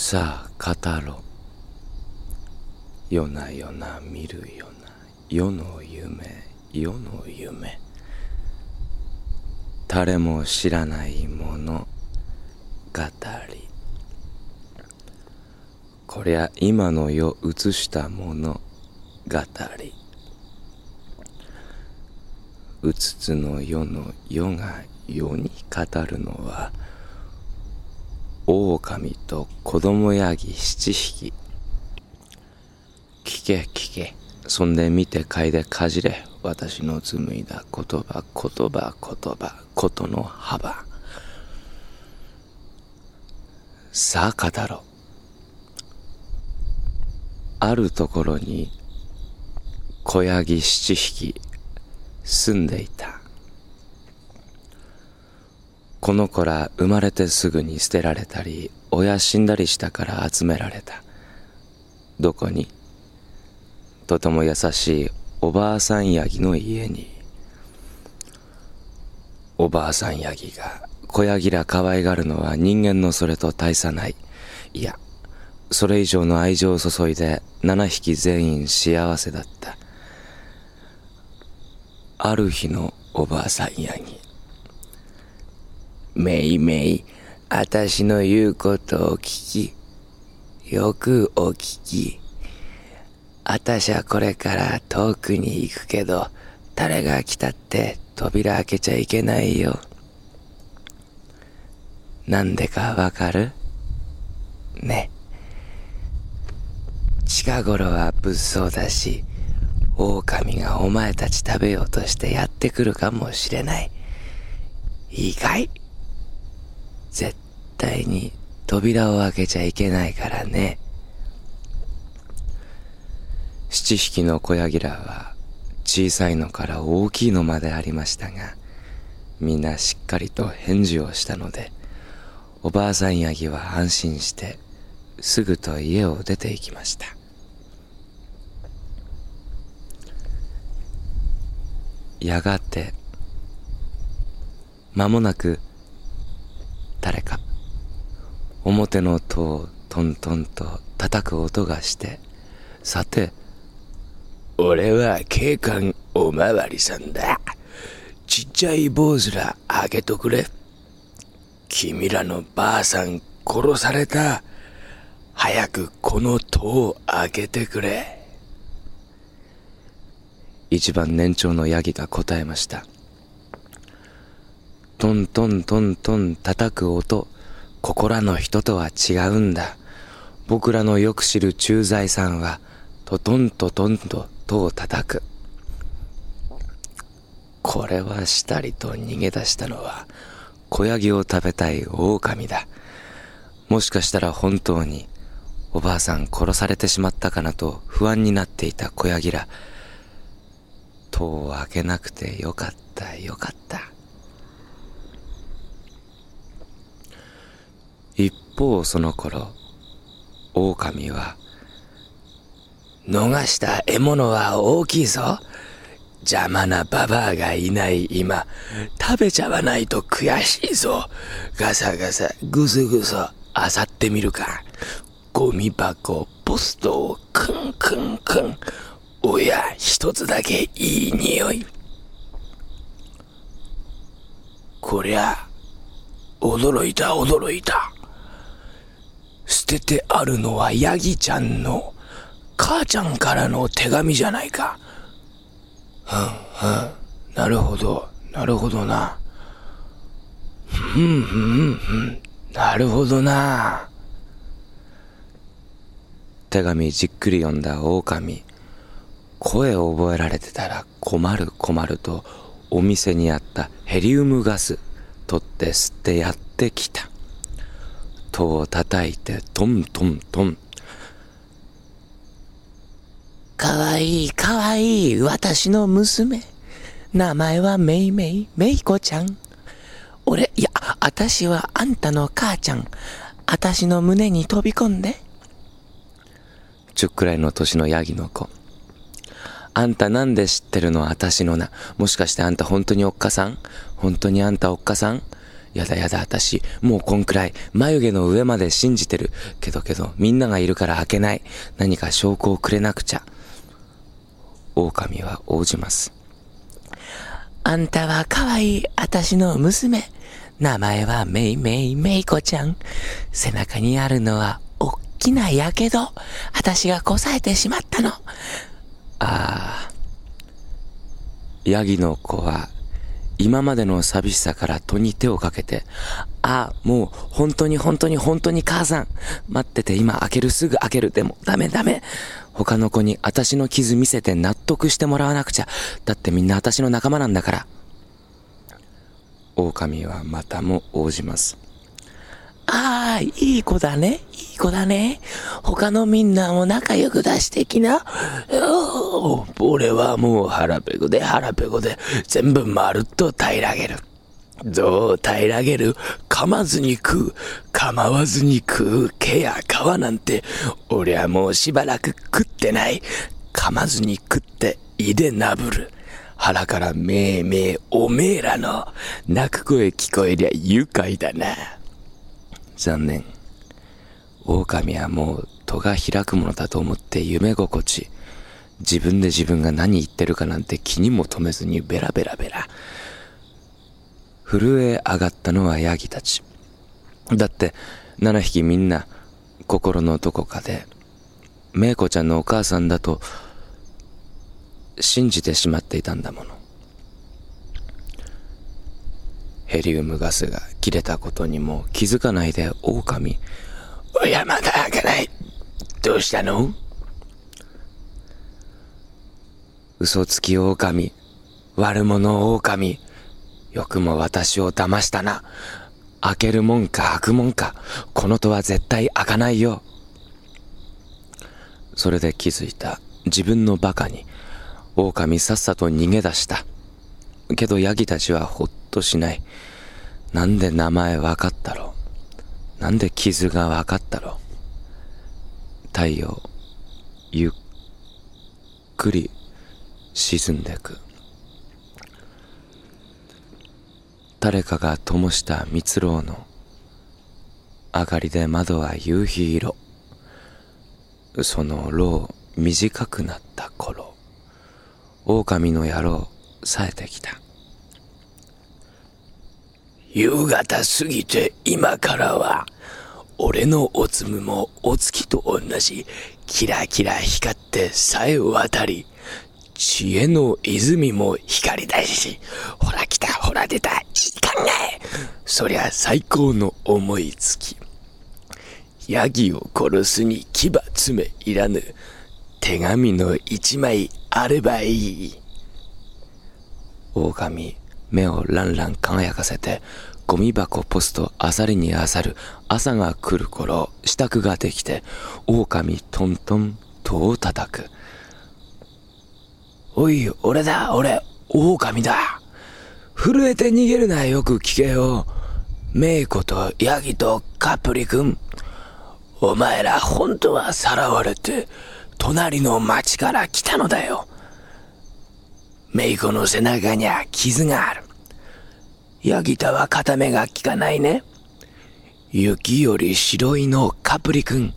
さあ語ろう。夜な夜な見るよな世の夢世の夢。誰も知らないもの語り。こりゃ今の世映したもの語り。うつつの世の世が世に語るのは狼と子供ヤギ七匹。聞け聞け。そんで見て嗅いでかじれ。私の紡いだ言葉言葉言葉ことの幅。さあ語ろう。あるところに子ヤギ七匹住んでいた。この子ら生まれてすぐに捨てられたり親死んだりしたから集められた。どこに？とても優しいおばあさんヤギの家に。おばあさんヤギが子ヤギら可愛がるのは人間のそれと大差ない。いやそれ以上の愛情を注いで7匹全員幸せだった。ある日のおばあさんヤギ。めいめい、あたしの言うことを聞き、よくお聞き。あたしはこれから遠くに行くけど、誰が来たって扉開けちゃいけないよ。なんでかわかる？ね。近頃は物騒だし、狼がお前たち食べようとしてやってくるかもしれない。いいかい絶対に扉を開けちゃいけないからね。七匹の子ヤギらは小さいのから大きいのまでありましたが、みんなしっかりと返事をしたので、おばあさんヤギは安心して、すぐと家を出て行きました。やがて、間もなく誰か。表の戸をトントンと叩く音がしてさて俺は警官おまわりさんだ。ちっちゃい坊主ら開けとくれ。君らのばあさん殺された。早くこの戸を開けてくれ。一番年長のヤギが答えました。トントントントン叩く音、ここらの人とは違うんだ。僕らのよく知る駐在さんは、トトントトンと戸を叩く。これはしたりと逃げ出したのは、小ヤギを食べたい狼だ。もしかしたら本当に、おばあさん殺されてしまったかなと不安になっていた小ヤギら。戸を開けなくてよかったよかった。一方その頃、狼は、逃した獲物は大きいぞ。邪魔なババアがいない今、食べちゃわないと悔しいぞ。ガサガサ、ぐずぐず、あさってみるか。ゴミ箱、ポストをクンクンクン。おや、一つだけいい匂い。こりゃ、驚いた驚いた。捨ててあるのはヤギちゃんの母ちゃんからの手紙じゃないか。ふんふん。なるほど、なるほどな。ふんふんふん。なるほどな。手紙じっくり読んだ狼。声を覚えられてたら困る困るとお店にあったヘリウムガス取って吸ってやってきた。戸を叩いてトントントン。かわいいかわいい私の娘。名前はめいめいめいこちゃん。俺、いや、あたしはあんたの母ちゃん。あたしの胸に飛び込んで。10くらいの年のヤギの子。あんたなんで知ってるの？あたしの名。もしかしてあんた本当におっかさん？本当にあんたおっかさん？やだやだ、私、もうこんくらい、眉毛の上まで信じてる。けどけど、みんながいるから開けない。何か証拠をくれなくちゃ。狼は応じます。あんたは可愛い私の娘。名前はめいめいめいこちゃん。背中にあるのはおっきなやけど。私がこさえてしまったの。ああ。ヤギの子は今までの寂しさから戸に手をかけて、あ、もう本当に本当に本当に母さん、待ってて今開けるすぐ開ける。でもダメダメ。他の子に私の傷見せて納得してもらわなくちゃ。だってみんな私の仲間なんだから。狼はまたも応じます。ああ、いい子だね。いい子だね。他のみんなも仲良く出してきな。俺はもう腹ペコで腹ペコで全部まるっと平らげる。どう平らげる？噛まずに食う。構わずに食う。毛や皮なんて、俺はもうしばらく食ってない。噛まずに食って胃でなぶる。腹からめいめいおめえらの泣く声聞こえりゃ愉快だな。残念。狼はもう戸が開くものだと思って夢心地。自分で自分が何言ってるかなんて気にも留めずにベラベラベラ。震え上がったのはヤギたち。だって、七匹みんな心のどこかで、メイコちゃんのお母さんだと信じてしまっていたんだもの。ヘリウムガスが切れたことにも気づかないで狼。おや、まだ開かない。どうしたの？嘘つき狼。悪者狼。よくも私を騙したな。開けるもんか開くもんか。この戸は絶対開かないよ。それで気づいた自分のバカに、狼さっさと逃げ出した。けどヤギたちはほっとしない。なんで名前わかったろう？なんで傷がわかったろう？太陽、ゆっくり沈んでく。誰かが灯した蜜ろうの明かりで窓は夕日色。そのろう短くなった頃、狼の野郎冴えてきた。夕方過ぎて今からは、俺のおつむもお月と同じ、キラキラ光ってさえ渡り、知恵の泉も光り出し、ほら来た、ほら出た、いい考え。そりゃ最高の思いつき。ヤギを殺すに牙詰めいらぬ。手紙の一枚あればいい。狼、目をランラン輝かせて、ゴミ箱ポストあさりにあさる朝が来る頃、支度ができて、狼トントン戸を叩く。おい、俺だ、俺、狼だ。震えて逃げるな、よく聞けよ。メイコとヤギとカプリ君。お前ら本当はさらわれて、隣の町から来たのだよ。メイコの背中には傷がある。ヤギタは片目が効かないね。雪より白いのカプリ君。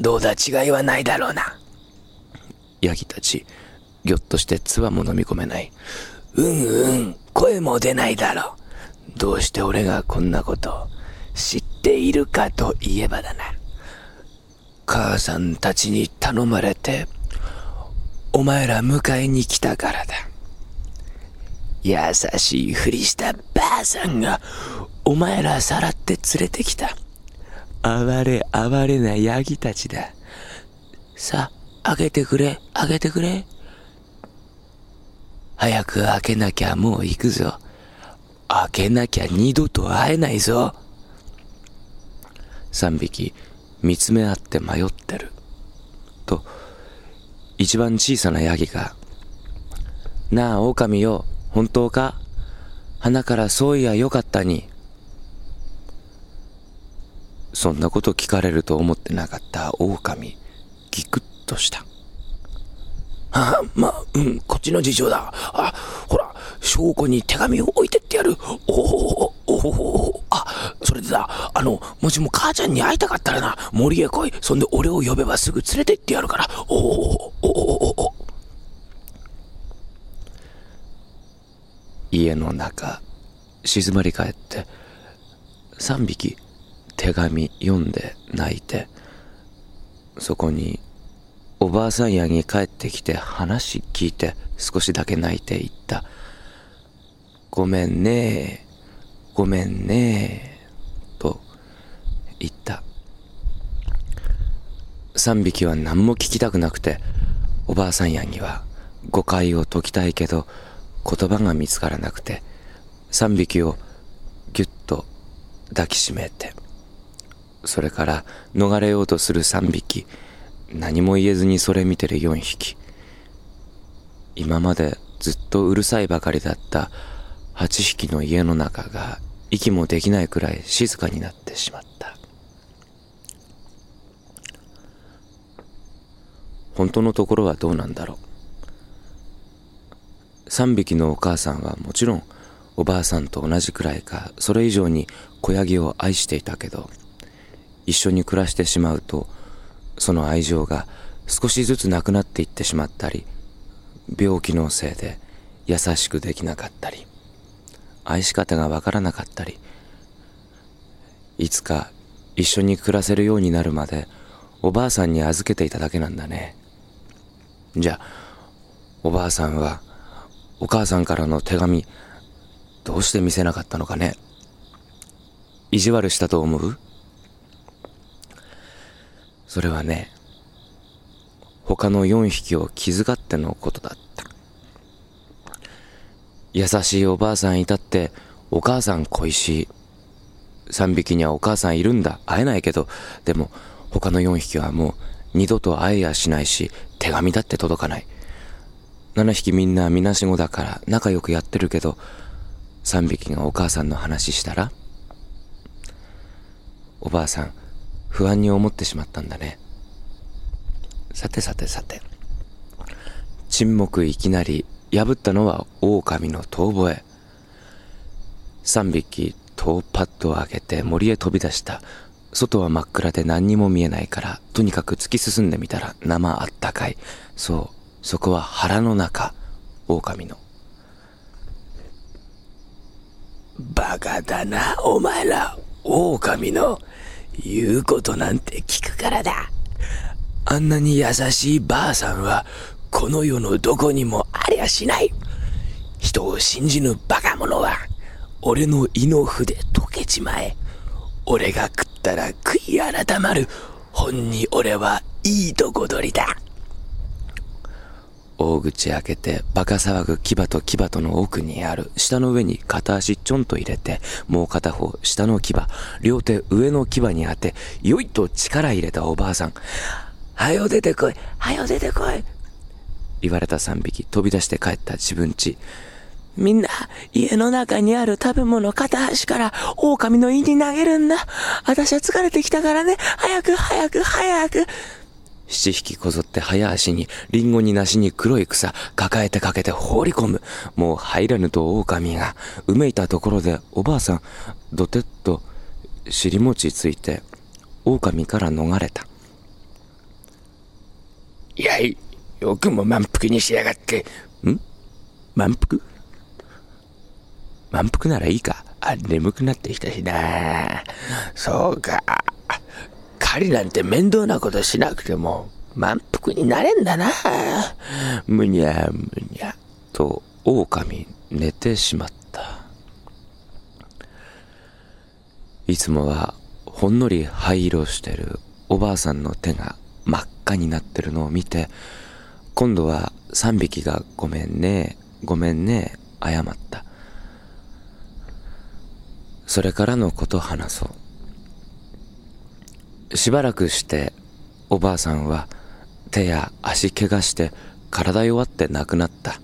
どうだ違いはないだろうな。ヤギたち、ぎょっとして唾も飲み込めない。うんうん、声も出ないだろう。どうして俺がこんなことを知っているかといえばだな。母さんたちに頼まれて、お前ら迎えに来たからだ。優しいふりしたばあさんが、お前らさらって連れてきた。哀れ哀れなヤギたちだ。さあ、開けてくれ、開けてくれ。早く開けなきゃもう行くぞ。開けなきゃ二度と会えないぞ。三匹見つめ合って迷ってる。と、一番小さなヤギが、なあ、狼よ、本当か？鼻からそういやよかったに。そんなこと聞かれると思ってなかった狼、ギクッとした。あ、まあ、うん、こっちの事情だ。あ、ほら、証拠に手紙を置いてってやる。おお、おあ、それでだ、あの、もしも母ちゃんに会いたかったらな、森へ来い。そんで俺を呼べばすぐ連れてってやるから。おおおおお家の中、静まり返って、三匹、手紙読んで泣いて、そこに、おばあさんやに帰ってきて話聞いて少しだけ泣いていった。ごめんねごめんねと言った。三匹は何も聞きたくなくて、おばあさんやには誤解を解きたいけど、言葉が見つからなくて、三匹をぎゅっと抱きしめて、それから逃れようとする三匹、何も言えずにそれ見てる四匹。今までずっとうるさいばかりだった八匹の家の中が息もできないくらい静かになってしまった。本当のところはどうなんだろう。三匹のお母さんはもちろんおばあさんと同じくらいかそれ以上に子ヤギを愛していたけど一緒に暮らしてしまうとその愛情が少しずつなくなっていってしまったり病気のせいで優しくできなかったり愛し方がわからなかったりいつか一緒に暮らせるようになるまでおばあさんに預けていただけなんだね。じゃあおばあさんはお母さんからの手紙どうして見せなかったのかね？意地悪したと思う？それはね他の4匹を気遣ってのことだった。優しいおばあさんいたってお母さん恋しい。3匹にはお母さんいるんだ。会えないけどでも他の4匹はもう二度と会えやしないし手紙だって届かない。7匹みんなみなしごだから仲良くやってるけど3匹がお母さんの話したらおばあさん不安に思ってしまったんだね。さてさてさて。沈黙いきなり破ったのは狼の遠吠え。3匹戸をパッと開けて森へ飛び出した。外は真っ暗で何にも見えないからとにかく突き進んでみたら生あったかい。そう。そこは腹の中狼のバカだな、お前ら。狼の言うことなんて聞くからだ。あんなに優しいばあさんは、この世のどこにもありゃしない。人を信じぬバカ者は、俺の胃の筆溶けちまえ。俺が食ったら悔い改まる。ほんに俺はいいとこ取りだ。大口開けてバカ騒ぐ牙と牙との奥にある下の上に片足ちょんと入れてもう片方下の牙両手上の牙に当てよいと力入れたおばあさんはよ出てこいはよ出てこい言われた三匹飛び出して帰った自分ちみんな、家の中にある食べ物片端から狼の胃に投げるんだ。私は疲れてきたからね。早く早く早く。七匹こぞって早足に、リンゴに梨に黒い草、抱えてかけて放り込む。もう入らぬと狼が、うめいたところで、おばあさん、どてっと、尻餅ついて、狼から逃れた。やい、よくも満腹にしやがって。ん？満腹？満腹ならいいか。あ、眠くなってきたしな。そうか。狩りなんて面倒なことしなくても満腹になれんだな。むにゃむにゃ。と、狼寝てしまった。いつもはほんのり灰色してるおばあさんの手が真っ赤になってるのを見て、今度は3匹がごめんね、ごめんね、謝った。それからのこと話そう。しばらくしておばあさんは手や足怪我して体弱って亡くなった。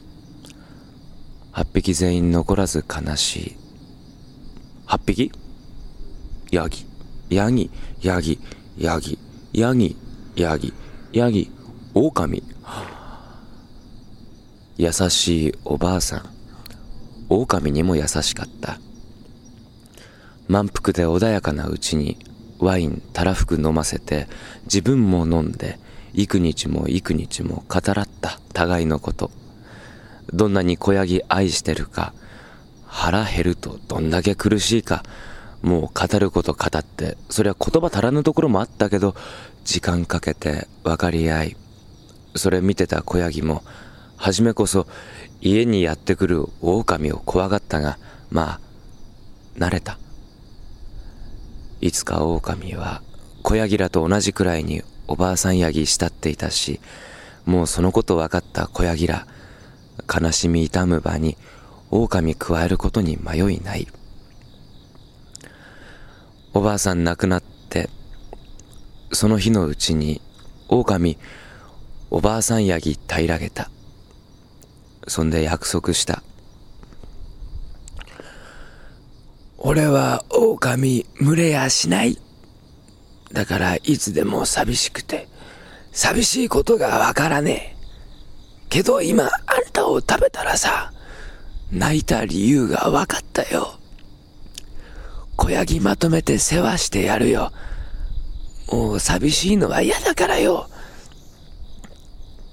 八匹全員残らず悲しい。八匹？ヤギ、ヤギ、ヤギ、ヤギ、ヤギ、ヤギ、ヤギ、狼。優しいおばあさん。狼にも優しかった。満腹で穏やかなうちにワインたらふく飲ませて自分も飲んで幾日も幾日も語らった互いのこと。どんなに小ヤギ愛してるか腹減るとどんだけ苦しいかもう語ること語ってそりゃ言葉足らぬところもあったけど時間かけて分かり合いそれ見てた小ヤギも初めこそ家にやってくる狼を怖がったがまあ慣れた。いつか狼は小ヤギらと同じくらいにおばあさんヤギ慕っていたしもうそのこと分かった小ヤギら悲しみ痛む場に狼加えることに迷いない。おばあさん亡くなってその日のうちに狼おばあさんヤギ平らげた。そんで約束した。俺は狼群れやしない。だからいつでも寂しくて寂しいことがわからねえ。けど今あんたを食べたらさ泣いた理由がわかったよ。小ヤギまとめて世話してやるよ。もう寂しいのは嫌だからよ。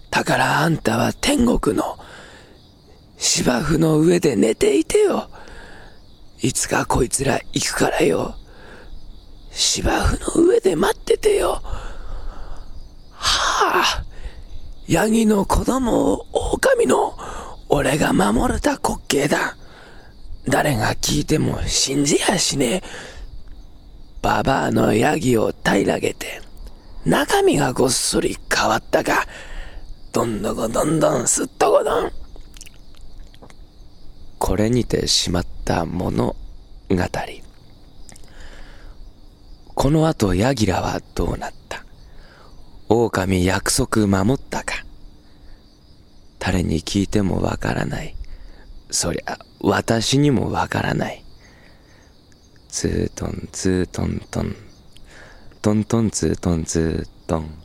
だからあんたは天国の芝生の上で寝ていてよ。いつかこいつら行くからよ。芝生の上で待っててよ。はあ、ヤギの子供を狼の俺が守れた滑稽だ。誰が聞いても信じやしねえ。ババアのヤギを平らげて、中身がごっそり変わったか。どんどこどんどんすっとこどん。これにてしまった物語。この後ヤギラはどうなった？狼約束守ったか？誰に聞いてもわからない。そりゃ、私にもわからない。ツートンツートントン。トントンツートンツートン。